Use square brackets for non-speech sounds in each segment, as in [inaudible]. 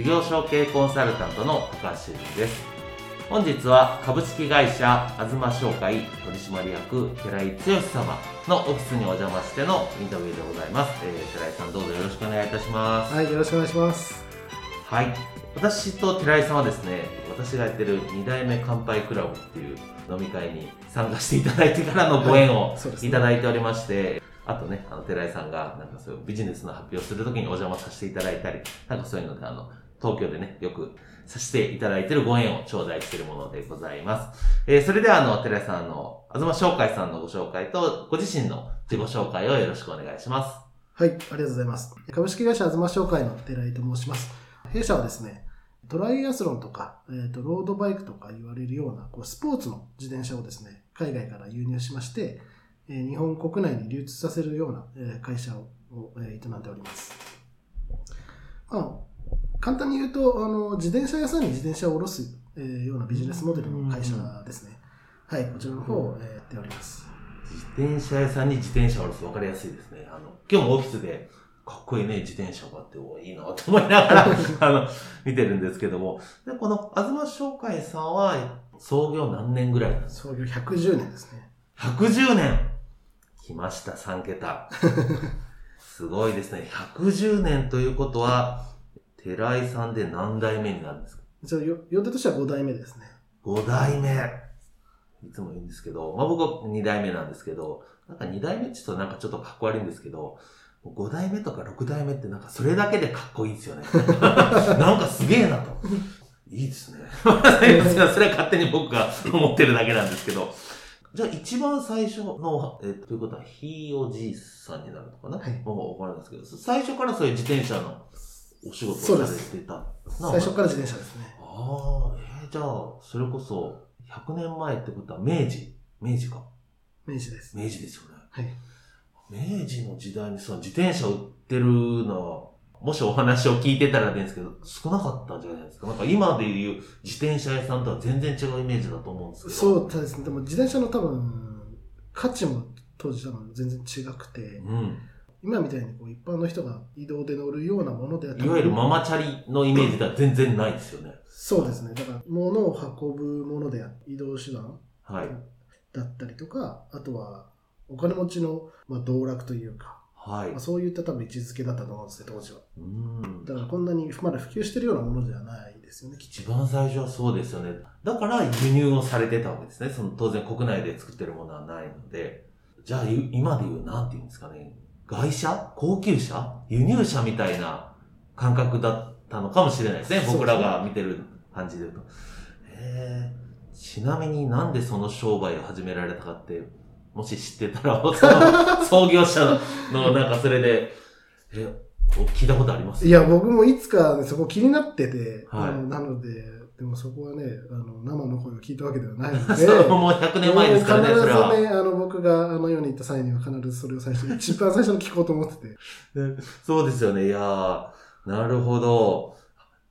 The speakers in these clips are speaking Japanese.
事業承継コンサルタントの高橋修人です。本日は株式会社東商会取締役寺井剛様のオフィスにお邪魔してのインタビューでございます、えー、寺井さんどうぞよろしくお願いいたします。はいよろしくお願いしますはい私と寺井さんはですね私がやってる2代目乾杯クラブっていう飲み会に参加していただいてからのご縁をいただいておりまして、あとね、あの、寺井さんが、なんかそういうビジネスの発表をするときにお邪魔させていただいたり、なんかそういうので、あの、東京でね、よくさせていただいているご縁を頂戴しているものでございます。えー、それではあの、寺井さんの、東商会さんのご紹介と、ご自身の自己紹介をよろしくお願いします。はい、ありがとうございます。株式会社東商会の寺井と申します。弊社はですね、トライアスロンとか、えーと、ロードバイクとか言われるようなこうスポーツの自転車をですね、海外から輸入しまして、えー、日本国内に流通させるような、えー、会社を、えー、営んでおります。まあ、簡単に言うと、あの、自転車屋さんに自転車を下ろす、えー、ようなビジネスモデルの会社ですね。はい、こちらの方を、えー、やっております。自転車屋さんに自転車を下ろす、わかりやすいですね。あの、今日もオフィスで、かっこいいね、自転車があって、おいいなと思いながら [laughs] あの、見てるんですけども。で、この、東商会さんは、創業何年ぐらいなんですか？創業110年ですね。110年来ました、3桁。[laughs] すごいですね。110年ということは、寺井さんで何代目になるんですか？じゃあ、予定としては5代目ですね。5代目。いつも言うんですけど、まあ僕は2代目なんですけど、なんか2代目って言うとなんかちょっとかっこ悪いんですけど、5代目とか6代目ってなんかそれだけでかっこいいですよね。[laughs] なんかすげえなと。いいですね。[laughs] それは勝手に僕が思ってるだけなんですけど。じゃあ一番最初の、えー、ということは、ひいおじいさんになるのかな？はい。もうわかるんですけど、最初からそういう自転車のお仕事をされてた。最初から自転車ですね。ああ、えー、じゃあ、それこそ、100年前ってことは明治？明治か。明治です。明治ですよね。はい。明治の時代にその自転車売ってるのは、もしお話を聞いてたらですけど、少なかったんじゃないですか？なんか今でいう自転車屋さんとは全然違うイメージだと思うんですけど。そうですね。でも自転車の多分、価値も当時多分全然違くて、うん、今みたいにこう一般の人が移動で乗るようなものであったいわゆるママチャリのイメージでは全然ないですよね。そうですね。だから、物を運ぶもので移動手段はい。だったりとか、あとは、お金持ちの、まあ、道楽というか、はい。まあ、そういった多分位置づけだったと思うんですね、当時は。うん。だからこんなにまだ普及してるようなものではないですよね、一番最初はそうですよね。だから輸入をされてたわけですね。その当然国内で作ってるものはないので。じゃあ今で言う、なんて言うんですかね。外車？高級車？輸入車みたいな感覚だったのかもしれないですね。僕らが見てる感じで言うと。へちなみになんでその商売を始められたかって、もし知ってたら、[laughs] 創業者のなんかそれで、え、聞いたことあります？いや、僕もいつか、ね、そこ気になってて、はい、なので、でもそこはね、あの、生の声を聞いたわけではないので。[laughs] もう100年前ですからね、必ずね、あの、僕があの世に行った際には必ずそれを最初に、一番最初に聞こうと思ってて。[laughs] そうですよね、いやー、なるほど。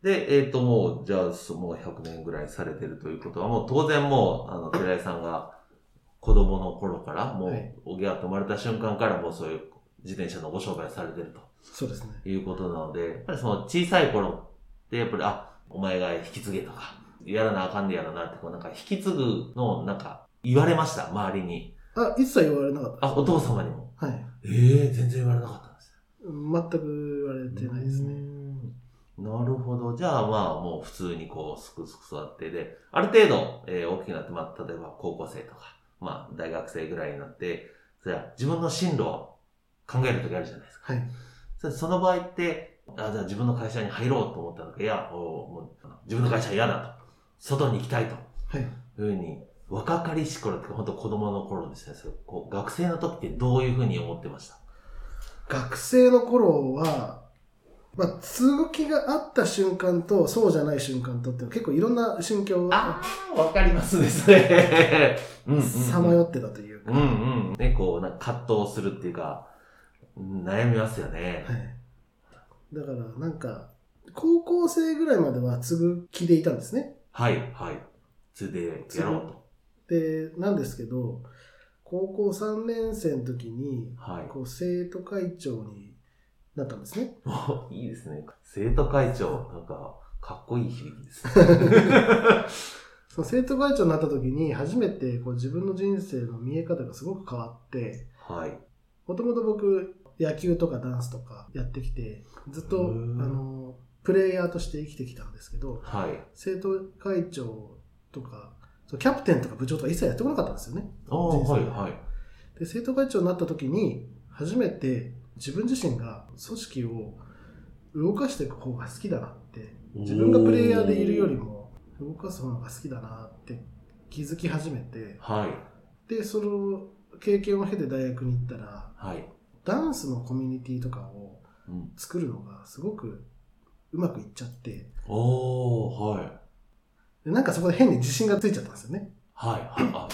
で、えっ、ー、と、もう、じゃあ、もう100年ぐらいされてるということは、もう当然もう、あの、寺井さんが子供の頃から、もう、おぎゃっと生まれた瞬間からもうそういう自転車のご商売されてると。そうですね。いうことなので、やっぱりその小さい頃って、やっぱり、あ、お前が引き継げとか、やらなあかんでやらなって、こうなんか引き継ぐのをなんか言われました、周りに。あ、一切言われなかったあ、お父様にも。はい。ええー、全然言われなかったんです全く言われてないですね。なるほほど。じゃあまあもう普通にこう、すくすく育って、で、ある程度、えー大きくなって、まあ例えば高校生とか、まあ大学生ぐらいになって、それは自分の進路を考えるときあるじゃないですか。はい。その場合って、あ、じゃあ自分の会社に入ろうと思ったのか、いや、おもう自分の会社は嫌だと。外に行きたいと。はい。いうふうに、若かりし頃って本当子供の頃ですね。それこう学生の時ってどういうふうに思ってました？学生の頃は、まあ、通気があった瞬間と、そうじゃない瞬間とって、結構いろんな心境があ、わかりますですね。[laughs] さまよってたというか、うんうん。ね、こう、なんか葛藤するっていうか、うん悩みますよね。はい。だから、なんか、高校生ぐらいまでは継ぐ気でいたんですね。はい、はい。それで、やろうと。で、なんですけど、高校3年生の時に、はい。こう生徒会長になったんですね。おいいですね。生徒会長、なんか、かっこいい響きですね。[laughs] その生徒会長になった時に、初めてこう自分の人生の見え方がすごく変わって、はい。もともと僕、野球とかダンスとかやってきて、ずっと、あの、プレイヤーとして生きてきたんですけど、はい。生徒会長とか、キャプテンとか部長とか一切やってこなかったんですよね。おー、人生はい、はい。で、生徒会長になった時に、初めて自分自身が組織を動かしていく方が好きだなって、自分がプレイヤーでいるよりも動かす方が好きだなって気づき始めて、はい。で、その経験を経て大学に行ったら、はい。ダンスのコミュニティとかをうん、作るのがすごくうまくいっちゃって、おー、はい。でなんかそこで変に自信がついちゃったんですよね。はい。はいあ、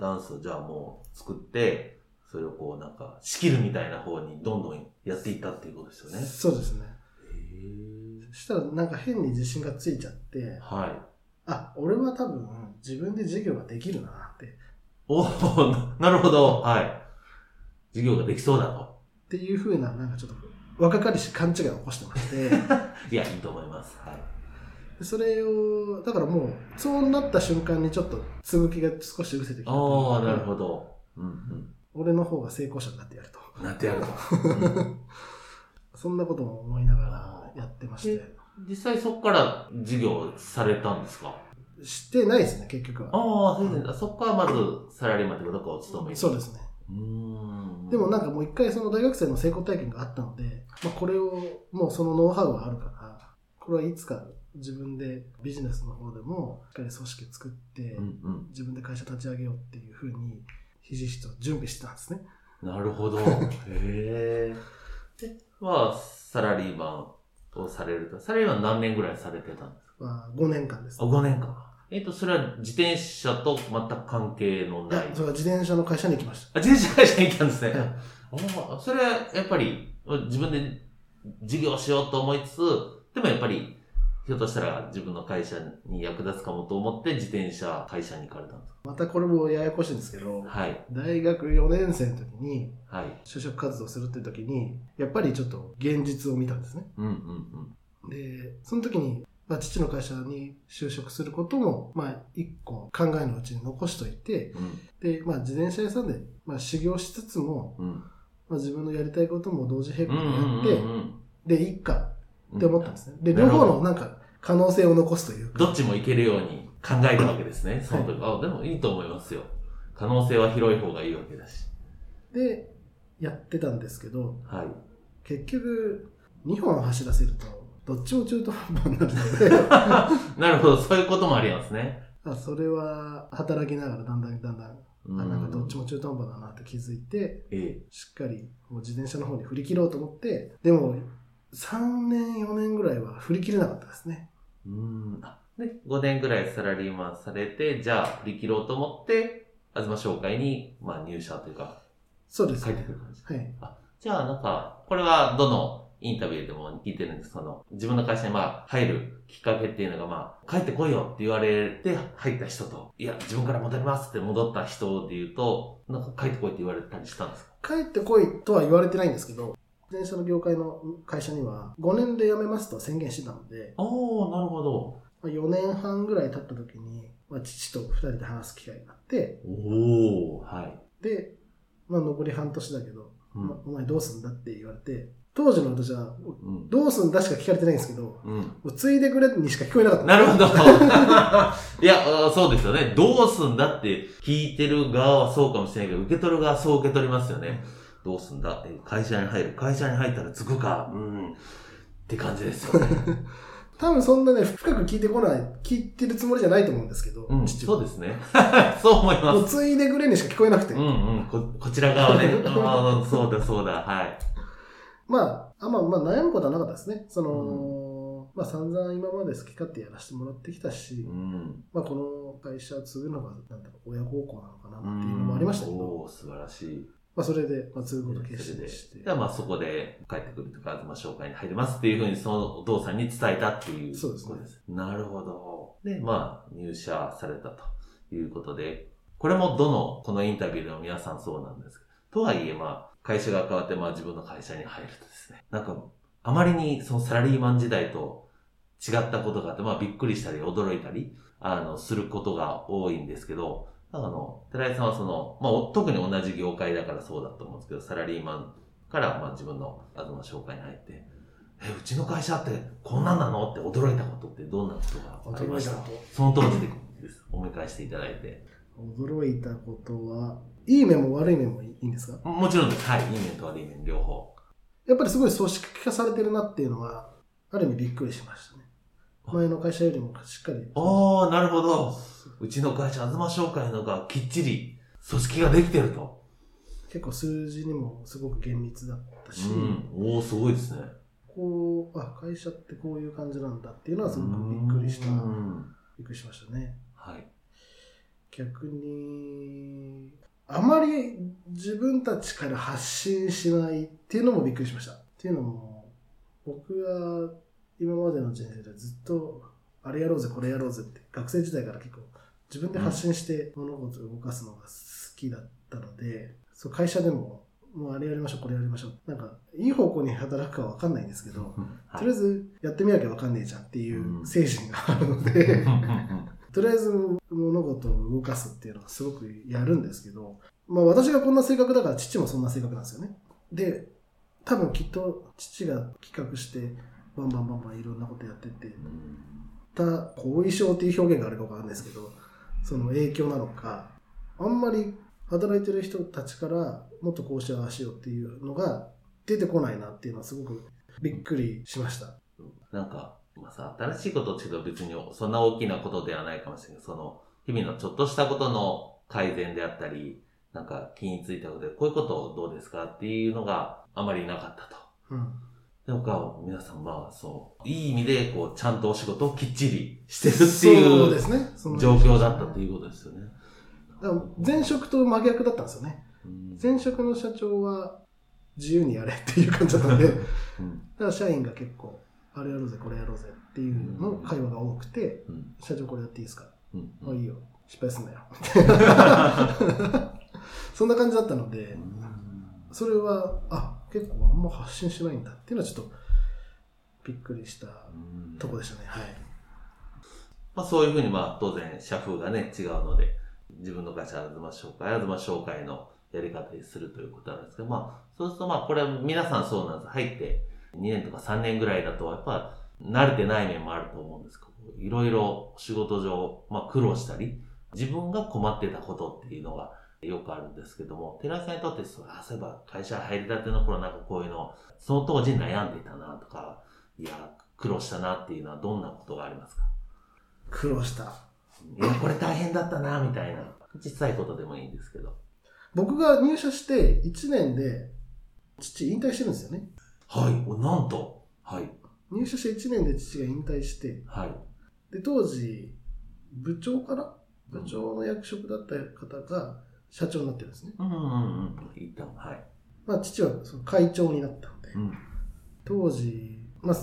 ダンスをじゃあもう作って、それをこうなんか、仕切るみたいな方にどんどんやっていったっていうことですよね。そうですね。へそしたらなんか変に自信がついちゃって、はい。あ、俺は多分自分で授業ができるなって、おー、ななるほど。はい。授業ができそうだと。っていう風な、なんかちょっと若かりし勘違いを起こしてまして、[laughs] いや、いいと思います。はい。でそれを、だからもう、そうなった瞬間にちょっと続きが少し失せてきたああ、なるほど。うん俺の方が成功者になってやると。うん。なってやると。うんそんなことも思いながらやってまして。実際そこから授業されたんですか？してないですね、結局は。ああ、そうですね。そこからまずサラリーマンってことかお勤めに。そうですね。でもなんかもう一回その大学生の成功体験があったので、まあ、これをもうそのノウハウがあるから、これはいつか自分でビジネスの方でもしっかり組織作ってうんうん。自分で会社立ち上げようっていうふうにひじひじと準備してたんですね。なるほど。[laughs] へえ。で、まあ、サラリーマンをされると、サラリーマン何年ぐらいされてたんですか？まあ、5年間です。あ、5年間。えっ、と、それは自転車と全く関係のない？いや、それは自転車の会社に行きましあ、自転車会社に行ったんですね。た。はいそれはやっぱり自分で事業しようと思いつつ、でもやっぱり、ひょっとしたら自分の会社に役立つかもと思って自転車会社に行かれたんですまたこれもややこしいんですけどか、はい。大学4年生の時にはい。就職活動するっていう時に、やっぱりちょっと現実を見たんですね。うんうんで、その時に、まあ、父の会社に就職することも、まあ、一個考えのうちに残しといて、うん。で、まあ、自転車屋さんで、まあ、修行しつつも、うん。まあ、自分のやりたいことも同時並うん。うん行でやって、うんうんで、いっかって思ったんですね。で、両方のなんか可能性を残すというか。どっちもいけるように考えたわけですね。その時。あ、でもいいと思いますよ。可能性は広い方がいいわけだし。で、やってたんですけど、はい。結局、2本走らせると、どっちも中途半端になるので、[laughs] なるほど。そういうこともありますね。あそれは働きながらだんだんだんだん、あうんなんかどっちも中途半端だなって気づいて、えしっかりもう自転車の方に振り切ろうと思って、でも、3年、4年ぐらいは振り切れなかったですね。え。うん。あで、5年ぐらいサラリーマンされて、じゃあ振り切ろうと思って、東商会に、まあ、入社というか、そうですね帰ってく。る感じ。はい。じゃあ、なんか、これはどのインタビューでも聞いてるんですその、自分の会社にまあ、入るきっかけっていうのがまあ、帰ってこいよって言われて入った人と、いや、自分から戻りますって戻った人で言うと、なんか帰ってこいって言われたりしたんですか？帰ってこいとは言われてないんですけど、自転車の業界の会社には5年で辞めますと宣言してたので、おー、なるほど。まあ4年半ぐらい経った時に、まあ、父と2人で話す機会があって、おー、はい。で、まあ、残り半年だけど、うんまお前どうすんだって言われて、当時の私は、うん。どうすんだしか聞かれてないんですけど、うん。もうついでくれにしか聞こえなかった。なるほど。[laughs] いや、あそうですよね。どうすんだって聞いてる側はそうかもしれないけど、受け取る側はそう受け取りますよね。どうすんだえ会社に入る。会社に入ったらつくか。うん。って感じですよね。[laughs] 多分そんなね、深く聞いてこない、聞いてるつもりじゃないと思うんですけど、うん。そうですね。[laughs] そう思いもうます。ついでくれにしか聞こえなくて。うんうん。こ、こちら側ね。ああ、そうだそうだ。はい。まあ、あまあ、まあ悩むことはなかったですね。その、まあ散々今まで好き勝手やらせてもらってきたし、うん。まあこの会社を継ぐのが、なんだろう、親孝行なのかなっていうのもありましたけど、おー素晴らしい。まあそれで、まあ継ぐことを決心して。でまあそこで帰ってくるとか、東紹介に入りますっていうふうにそのお父さんに伝えたっていうそうですね。なるほど。で、まあ入社されたということで、これもどの、このインタビューでも皆さんそうなんですけど、とはいえまあ会社が変わってまあ自分の会社に入るとですね、なんかあまりにそのサラリーマン時代と違ったことがあって、まあびっくりしたり驚いたり、あの、することが多いんですけど、あの、寺井さんはその、まあ、お特に同じ業界だからそうだと思うんですけど、サラリーマンから、まあ、自分の東紹介に入って、え、うちの会社ってこんなんなの？って驚いたことってどんなことがありました？その当時で。思い返していただいて。驚いたことは、いい面も悪い面もいいんですか？ももちろんです。はい。いい面と悪い面両方。やっぱりすごい組織化されてるなっていうのは、ある意味びっくりしましたね。前の会社よりもしっかり。おー、なるほど。うちの会社、東紹介のがきっちり組織ができてると。結構数字にもすごく厳密だったし、うん。おー、すごいですね。こう、あ、会社ってこういう感じなんだっていうのはすごくびっくりした。うんびっくりしましたね。はい。逆に、あまり自分たちから発信しないっていうのもびっくりしました。っていうのも、僕は今までの人生でずっと、あれやろうぜ、これやろうぜって、学生時代から結構自分で発信して物事を動かすのが好きだったので、そう会社でも、もうあれやりましょう、これやりましょう。なんか、いい方向に働くかわかんないんですけど、はいとりあえずやってみなきゃわかんねえじゃんっていううん精神があるので、とりあえず物事を動かすっていうのはすごくやるんですけど、まあ私がこんな性格だから父もそんな性格なんですよね。で、多分きっと父が企画してバンバンバンバンいろんなことやってて、た後遺症っていう表現があるかわかんないですけど、その影響なのか、あんまり働いてる人たちからもっとこうしようあしようっていうのが出てこないなっていうのはすごくびっくりしました。なんか、まあさ、新しいことって言うと別にそんな大きなことではないかもしれないけど、その、日々のちょっとしたことの改善であったり、なんか気についたことで、こういうことどうですかっていうのがあまりなかったと。うん。でもか、皆さんまあそう、いい意味でこう、ちゃんとお仕事をきっちりしてるってそういうですね。状況だったっていうことですよね。だから前職と真逆だったんですよね。うん前職の社長は自由にやれっていう感じだったんで、だかうんら社員が結構、あれやろうぜ、これやろうぜっていうの会話が多くて、うん社長これやっていいですか、うんあ、いいよ。失敗すんなよ。[laughs] そんな感じだったので、それは、あ、結構あんま発信しないんだっていうのはちょっとびっくりしたうんとこでしたね。はい。まあそういうふうにまあ当然社風がね違うので、自分の会社、東紹介、東紹介のやり方にするということなんですけど、まあそうするとまあこれは皆さんそうなんです。入って2年とか3年ぐらいだとやっぱ慣れてない面もあると思うんですけど、いろいろ仕事上、まあ苦労したり、自分が困ってたことっていうのがよくあるんですけども、寺井さんにとってそう、あ、そういえば会社入りたての頃なんかこういうの、その当時悩んでいたなとか、いや、苦労したなっていうのはどんなことがありますか？苦労した。いや、これ大変だったな、みたいな。小さいことでもいいんですけど。僕が入社して1年で、父引退してるんですよね。はい、おなんと。はい、入社して1年で父が引退して、はい。で、当時、部長かな？部長の役職だった方が社長になってるんですね。うんうんうん。一旦、はい。まあ、父はその会長になったんで、うん。当時、まあ、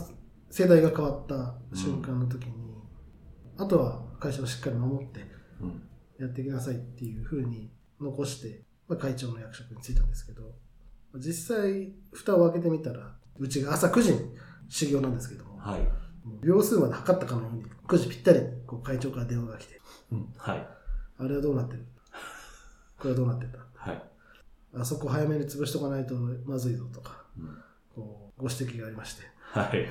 世代が変わった瞬間の時に、あとは会社をしっかり守ってうん。やっていきなさいっていうふうに残して、まあ、会長の役職に就いたんですけど、実際、蓋を開けてみたら、うちが朝9時に修行なんですけども、はい。秒数まで測ったかのように、9時ぴったりにこう会長から電話が来て、うん。はい。あれはどうなってる？これはどうなってた？はい。あそこ早めに潰しとかないとまずいぞとか、うん。ここうご指摘がありまして、はい。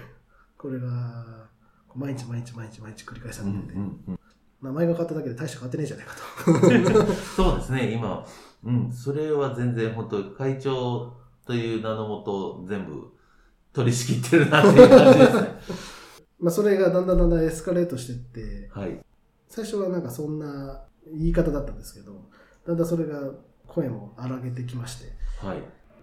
これが、毎日毎日毎日毎日繰り返さうんれてて、うん名前が変わっただけで大して変わってねえじゃないかと。うん、そうですね、今、うん、それは全然本当、会長という名のもと、全部取り仕切ってるなっていう感じですね。[laughs] まあそれがだんだんだんだんエスカレートしてって、はい。最初はなんかそんな言い方だったんですけど、だんだんそれが声も荒げてきまして、はい。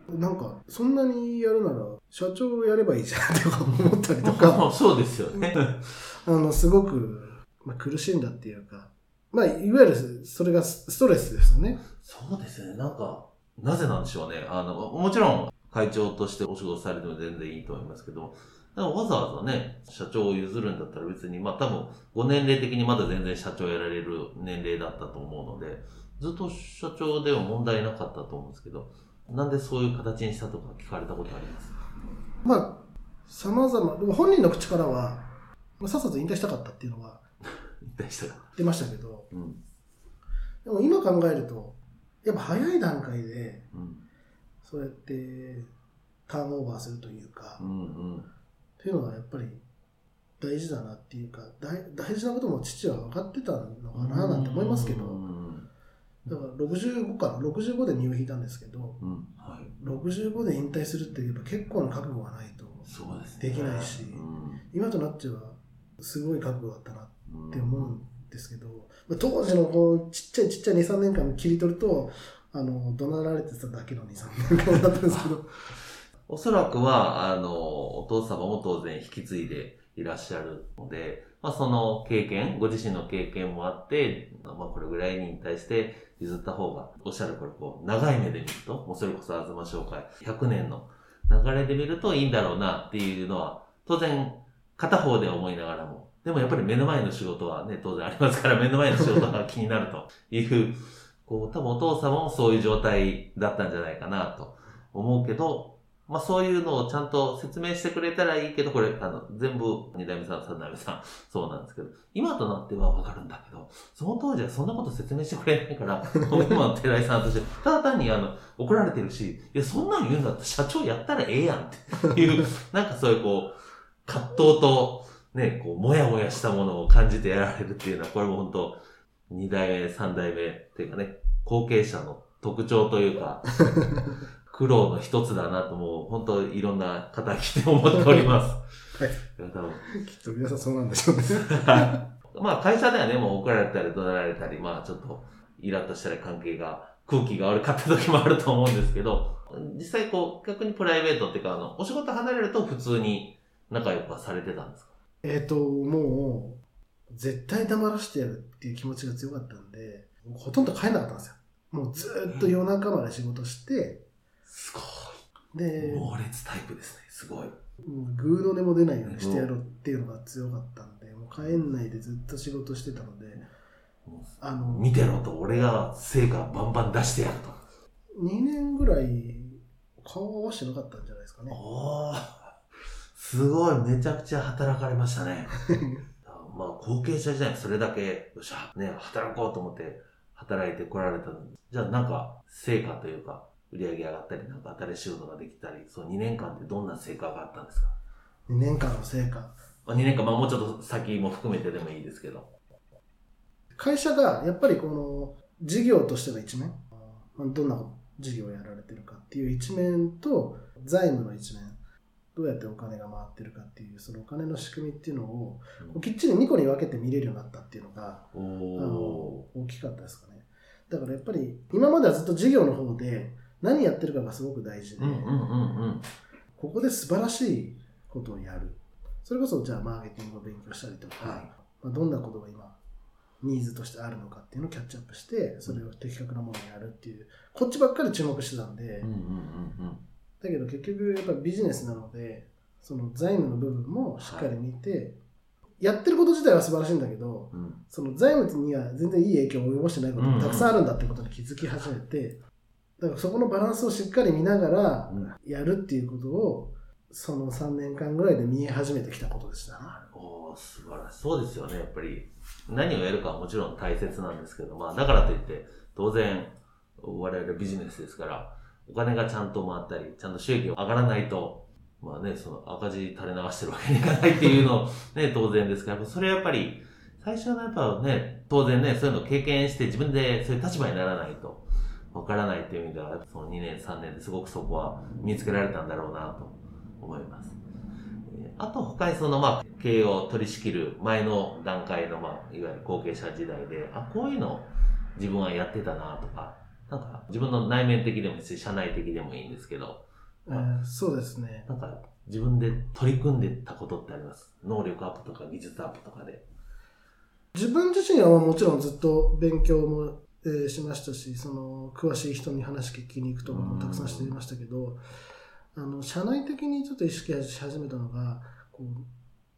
なんかそんなにやるなら社長やればいいじゃんとか思ったりとか、[laughs] そうですよね。[laughs] あの、すごく、まあ、苦しんだっていうか、まあ、いわゆるそれがスストレスですよね。そうですね、なんか、なぜなんでしょうね。あの、もちろん、会長としてお仕事されても全然いいと思いますけど、わざわざね、社長を譲るんだったら別に、まあ多分、ご年齢的にまだ全然社長やられる年齢だったと思うので、ずっと社長では問題なかったと思うんですけど、なんでそういう形にしたとか聞かれたことあります？まあ、様々、でも本人の口からは、まあさっさと引退したかったっていうのが引退したか出ましたけど、うん。でも今考えると、やっぱ早い段階で、うん。そうやってターンオーバーするというか、っうんうん。ていうのはやっぱり大事だなっていうか、大大事なことも父は分かってたのかななんて思いますけど、うん。だから65かな、65で身を引いたんですけど、うん。はい。65で引退するってやっぱ結構な覚悟がないと、できないしうん。今となってはすごい覚悟だったなっうんて思うんですけど、まあ当時のこうちっちゃいちっちゃい2、3年間切り取ると、あの、怒鳴られてただけの2、3年間だったんですけど、[laughs] おそらくは、あの、お父様も当然引き継いでいらっしゃるので、まあその経験、ご自身の経験もあって、まあこれぐらいに対して譲った方が、おっしゃるこれこう、長い目で見ると、もうそれこそ東商会、100年の流れで見るといいんだろうなっていうのは、当然片方で思いながらも、でもやっぱり目の前の仕事はね、当然ありますから、目の前の仕事が気になるという、こう、多分お父様もそういう状態だったんじゃないかなと思うけど、まあそういうのをちゃんと説明してくれたらいいけど、これ、あの、全部、二代目さん、三代目さん、[laughs] そうなんですけど、今となってはわかるんだけど、その当時はそんなこと説明してくれないから、[laughs] もう今の寺井さんとして、ただ単にあの、怒られてるし、いや、そんなん言うんだったら社長やったらええやんっていう、なんかそういうこう、葛藤と、ね、こう、もやもやしたものを感じてやられるっていうのは、これも本当、二代目、三代目っていうかね、後継者の特徴というか、[laughs] 苦労の一つだなともう本当いろんな方来て思っております。[laughs] はいきっと皆さんそうなんでしょうね。[laughs] まあ会社ではね、もう怒られたり怒鳴られたり、まあちょっとイラッとしたり関係が、空気が悪かった時もあると思うんですけど、実際こう、逆にプライベートっていうか、あの、お仕事離れると普通に仲良くはされてたんですか？えっと、もう、絶対黙らしてやるっていう気持ちが強かったんで、ほとんど帰んなかったんですよ。もうずーっと夜中まで仕事して、すごでい。、猛烈タイプですね。すごい。グーの音も出ないようにしてやろうっていうのが強かったんで、もう帰んないでずっと仕事してたので、もあの、う見てろと、俺が成果バンバン出してやると。2年ぐらい顔を合わせてなかったんじゃないですかね。おー、すごい、めちゃくちゃ働かれましたね。[laughs] まあ、後継者時代にそれだけ、よっしゃ、ね、働こうと思って働いてこられたのじゃあなんか、成果というか、売り上げ上がったり、なんか新しいことができたり、その2年間ってどんな成果があったんですか？2年間の成果。まあ、2年間、まあもうちょっと先も含めてでもいいですけど。会社がやっぱりこの事業としての一面、まあどんな事業をやられてるかっていう一面と財務の一面、どうやってお金が回ってるかっていう、そのお金の仕組みっていうのをきっちり2個に分けて見れるようになったっていうのが、おあのー。大きかったですかね。だからやっぱり今まではずっと事業の方で何やってるかがすごく大事で。ここで素晴らしいことをやる。それこそじゃあマーケティングを勉強したりとか、はいまあ、どんなことが今ニーズとしてあるのかっていうのをキャッチアップして、それを的確なものをやるっていう、こっちばっかり注目してたんで、うんうんうんだけど結局やっぱビジネスなので、その財務の部分もしっかり見て、やってること自体は素晴らしいんだけど、うん。うんその財務には全然いい影響を及ぼしてないこともたくさんあるんだってことに気づき始めて、だからそこのバランスをしっかり見ながらうんやるっていうことを、その3年間ぐらいで見え始めてきたことでしたね。おー素晴らしい。そうですよね。やっぱり、何をやるかはもちろん大切なんですけど、まあ、だからといって、当然、我々ビジネスですから、お金がちゃんと回ったり、ちゃんと収益が上がらないと、まあね、その赤字垂れ流してるわけにいかないっていうの、[laughs] ね、当然ですから、それはやっぱり、最初はやっぱね、当然ね、そういうのを経験して自分でそういう立場にならないと、わからないっていう意味では、その2年、3年ですごくそこは身につけられたんだろうなと思います。あと他にそのまあ、経営を取り仕切る前の段階のまあ、いわゆる後継者時代で、あ、こういうの自分はやってたなとか、なんか自分の内面的でもいいし、社内的でもいいんですけど、えーそうですね。なんか自分で取り組んでたことってあります？能力アップとか技術アップとかで。自分自身はもちろんずっと勉強も、えーしましたし、その、詳しい人に話聞きに行くとかもたくさんしていましたけど、あの、社内的にちょっと意識し始めたのが、こ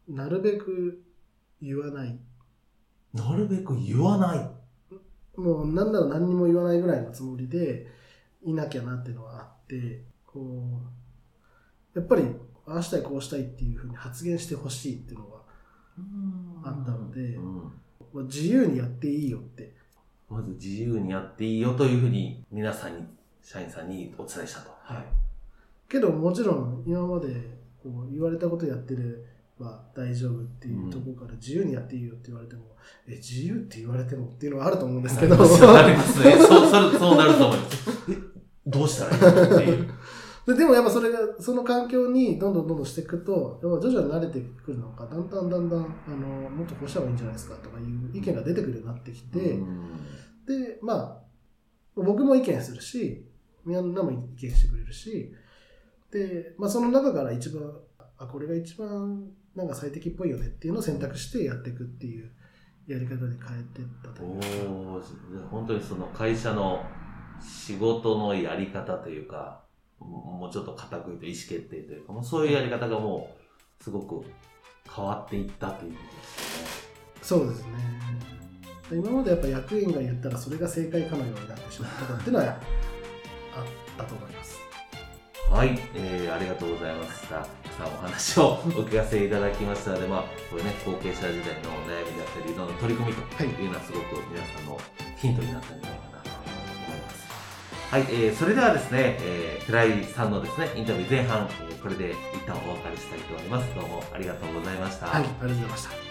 う、なるべく言わない。なるべく言わない。もう、なんだろう、何にも言わないぐらいのつもりで、いなきゃなっていうのはあって、こう、やっぱり、ああしたい、こうしたいっていうふうに発言してほしいっていうのが、あったのでうんまあ自由にやっていいよって。まず自由にやっていいよというふうに皆さんに、社員さんにお伝えしたと。はい。けど、もちろん、今までこう言われたことやってれば大丈夫っていうところから、自由にやっていいよって言われても、え、自由って言われてもっていうのはあると思うんですけど、なりますね。[laughs] そう、そう、そうなると思います。え、どうしたらいいのっていう。[laughs] ででもやっぱそれが、その環境にどんどんどんどんしていくと、やっぱ徐々に慣れてくるのか、だんだんだんだん、あの、もっとこうした方がいいんじゃないですかとかいう意見が出てくるようになってきて、うんで、まあ、僕も意見するし、みんなも意見してくれるし、で、まあその中から一番、あ、これが一番なんか最適っぽいよねっていうのを選択してやっていくっていうやり方に変えていったというか。おー本当にその会社の仕事のやり方というか、もうちょっと固く言うと意思決定というか、もうそういうやり方がもうすごく変わっていったということですよね。そうですね。今までやっぱ役員が言ったらそれが正解かのようになってしまったっていうのはあったと思います。はい、えー、ありがとうございました。たくさんお話をお聞かせいただきましたので、まあ、これね、後継者時代の悩みだったり、いろんな取り組みというのはすごく皆さんのヒントになったんじゃないかなと思います。はい、えー、それではですね、えー、寺井さんのですね、インタビュー前半、えーこれで一旦お別れしたいと思います。どうもありがとうございました。はい、ありがとうございました。